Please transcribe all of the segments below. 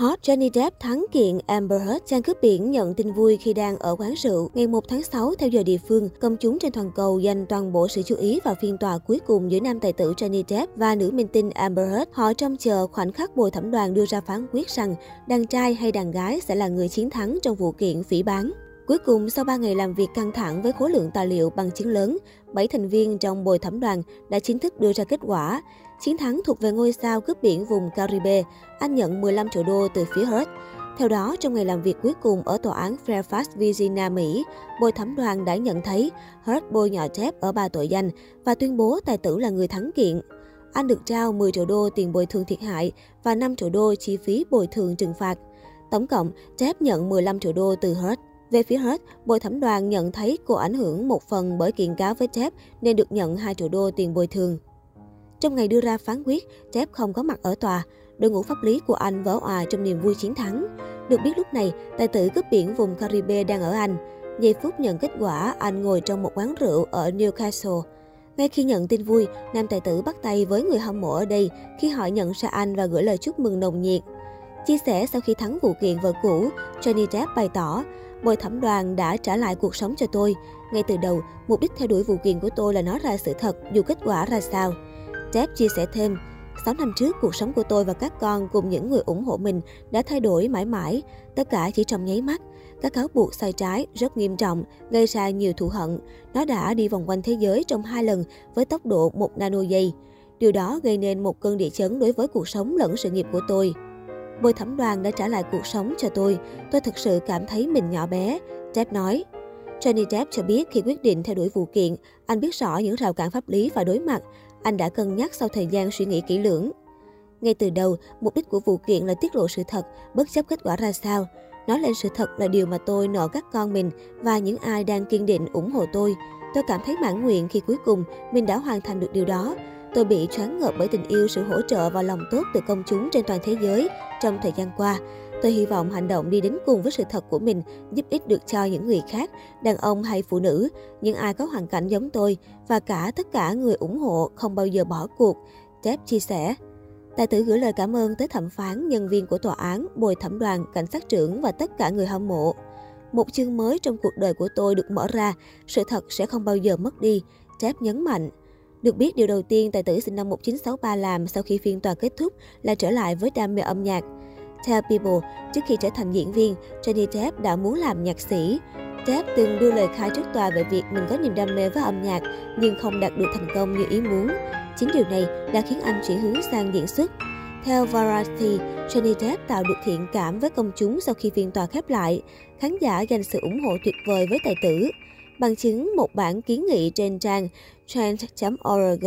Hot Johnny Depp thắng kiện Amber Heard trang cướp biển nhận tin vui khi đang ở quán rượu. Ngày 1 tháng 6, theo giờ địa phương, công chúng trên toàn cầu dành toàn bộ sự chú ý vào phiên tòa cuối cùng giữa nam tài tử Johnny Depp và nữ minh tinh Amber Heard. Họ trông chờ khoảnh khắc bồi thẩm đoàn đưa ra phán quyết rằng đàn trai hay đàn gái sẽ là người chiến thắng trong vụ kiện phỉ bán. Cuối cùng, sau 3 ngày làm việc căng thẳng với khối lượng tài liệu bằng chứng lớn, 7 thành viên trong bồi thẩm đoàn đã chính thức đưa ra kết quả. Chiến thắng thuộc về ngôi sao cướp biển vùng Caribe. Anh nhận 15 triệu đô từ phía Heard. Theo đó, trong ngày làm việc cuối cùng ở tòa án Fairfax, Virginia, Mỹ, bồi thẩm đoàn đã nhận thấy Heard bôi nhọ chép ở ba tội danh và tuyên bố tài tử là người thắng kiện. Anh được trao 10 triệu đô tiền bồi thường thiệt hại và 5 triệu đô chi phí bồi thường trừng phạt. Tổng cộng, Jeff nhận 15 triệu đô từ Heard. Về phía hết, bồi thẩm đoàn nhận thấy cô ảnh hưởng một phần bởi kiện cáo với Depp nên được nhận 2 triệu đô tiền bồi thường. Trong ngày đưa ra phán quyết, Depp không có mặt ở tòa. Đội ngũ pháp lý của anh vỡ òa trong niềm vui chiến thắng. Được biết lúc này, tài tử cướp biển vùng Caribe đang ở Anh. Giây phút nhận kết quả, anh ngồi trong một quán rượu ở Newcastle. Ngay khi nhận tin vui, nam tài tử bắt tay với người hâm mộ ở đây khi họ nhận ra anh và gửi lời chúc mừng nồng nhiệt. Chia sẻ sau khi thắng vụ kiện vợ cũ, Johnny Depp bày tỏ, bồi thẩm đoàn đã trả lại cuộc sống cho tôi. Ngay từ đầu, mục đích theo đuổi vụ kiện của tôi là nói ra sự thật dù kết quả ra sao. Jeff chia sẻ thêm, 6 năm trước, cuộc sống của tôi và các con cùng những người ủng hộ mình đã thay đổi mãi mãi, tất cả chỉ trong nháy mắt. Các cáo buộc sai trái rất nghiêm trọng, gây ra nhiều thù hận. Nó đã đi vòng quanh thế giới trong hai lần với tốc độ một nano giây. Điều đó gây nên một cơn địa chấn đối với cuộc sống lẫn sự nghiệp của tôi. Bồi thẩm đoàn đã trả lại cuộc sống cho tôi. Tôi thực sự cảm thấy mình nhỏ bé, Depp nói. Johnny Depp cho biết khi quyết định theo đuổi vụ kiện, anh biết rõ những rào cản pháp lý và đối mặt. Anh đã cân nhắc sau thời gian suy nghĩ kỹ lưỡng. Ngay từ đầu, mục đích của vụ kiện là tiết lộ sự thật, bất chấp kết quả ra sao. Nói lên sự thật là điều mà tôi nợ các con mình và những ai đang kiên định ủng hộ tôi. Tôi cảm thấy mãn nguyện khi cuối cùng mình đã hoàn thành được điều đó. Tôi bị choáng ngợp bởi tình yêu, sự hỗ trợ và lòng tốt từ công chúng trên toàn thế giới trong thời gian qua. Tôi hy vọng hành động đi đến cùng với sự thật của mình giúp ích được cho những người khác, đàn ông hay phụ nữ, những ai có hoàn cảnh giống tôi và cả tất cả người ủng hộ không bao giờ bỏ cuộc, Chép chia sẻ. Tài tử gửi lời cảm ơn tới thẩm phán, nhân viên của tòa án, bồi thẩm đoàn, cảnh sát trưởng và tất cả người hâm mộ. Một chương mới trong cuộc đời của tôi được mở ra, sự thật sẽ không bao giờ mất đi, Chép nhấn mạnh. Được biết, điều đầu tiên tài tử sinh năm 1963 làm sau khi phiên tòa kết thúc là trở lại với đam mê âm nhạc. Theo People, trước khi trở thành diễn viên, Johnny Depp đã muốn làm nhạc sĩ. Depp từng đưa lời khai trước tòa về việc mình có niềm đam mê với âm nhạc nhưng không đạt được thành công như ý muốn. Chính điều này đã khiến anh chuyển hướng sang diễn xuất. Theo Variety, Johnny Depp tạo được thiện cảm với công chúng sau khi phiên tòa khép lại. Khán giả dành sự ủng hộ tuyệt vời với tài tử. Bằng chứng một bản kiến nghị trên trang Trend.org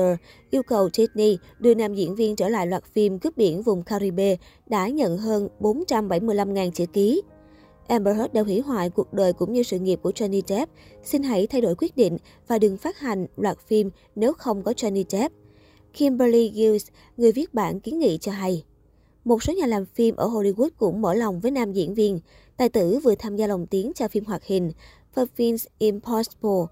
yêu cầu Disney đưa nam diễn viên trở lại loạt phim cướp biển vùng Caribe đã nhận hơn 475.000 chữ ký. Amber Heard đã hủy hoại cuộc đời cũng như sự nghiệp của Johnny Depp. Xin hãy thay đổi quyết định và đừng phát hành loạt phim nếu không có Johnny Depp. Kimberly Gills, người viết bản kiến nghị cho hay. Một số nhà làm phim ở Hollywood cũng mở lòng với nam diễn viên. Tài tử vừa tham gia lồng tiếng cho phim hoạt hình Perkins Impossible.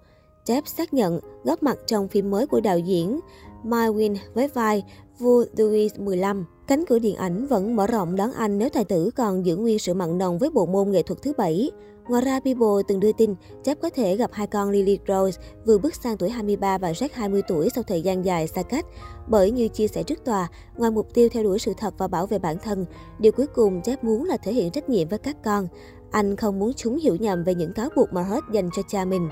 Depp xác nhận góp mặt trong phim mới của đạo diễn Mywin với vai vua Louis XV. Cánh cửa điện ảnh vẫn mở rộng đón anh nếu tài tử còn giữ nguyên sự mặn nồng với bộ môn nghệ thuật thứ bảy. Ngoài ra, People từng đưa tin Depp có thể gặp hai con Lily Rose vừa bước sang tuổi 23 và Jack 20 tuổi sau thời gian dài xa cách. Bởi như chia sẻ trước tòa, ngoài mục tiêu theo đuổi sự thật và bảo vệ bản thân, điều cuối cùng Depp muốn là thể hiện trách nhiệm với các con. Anh không muốn chúng hiểu nhầm về những cáo buộc mà hết dành cho cha mình.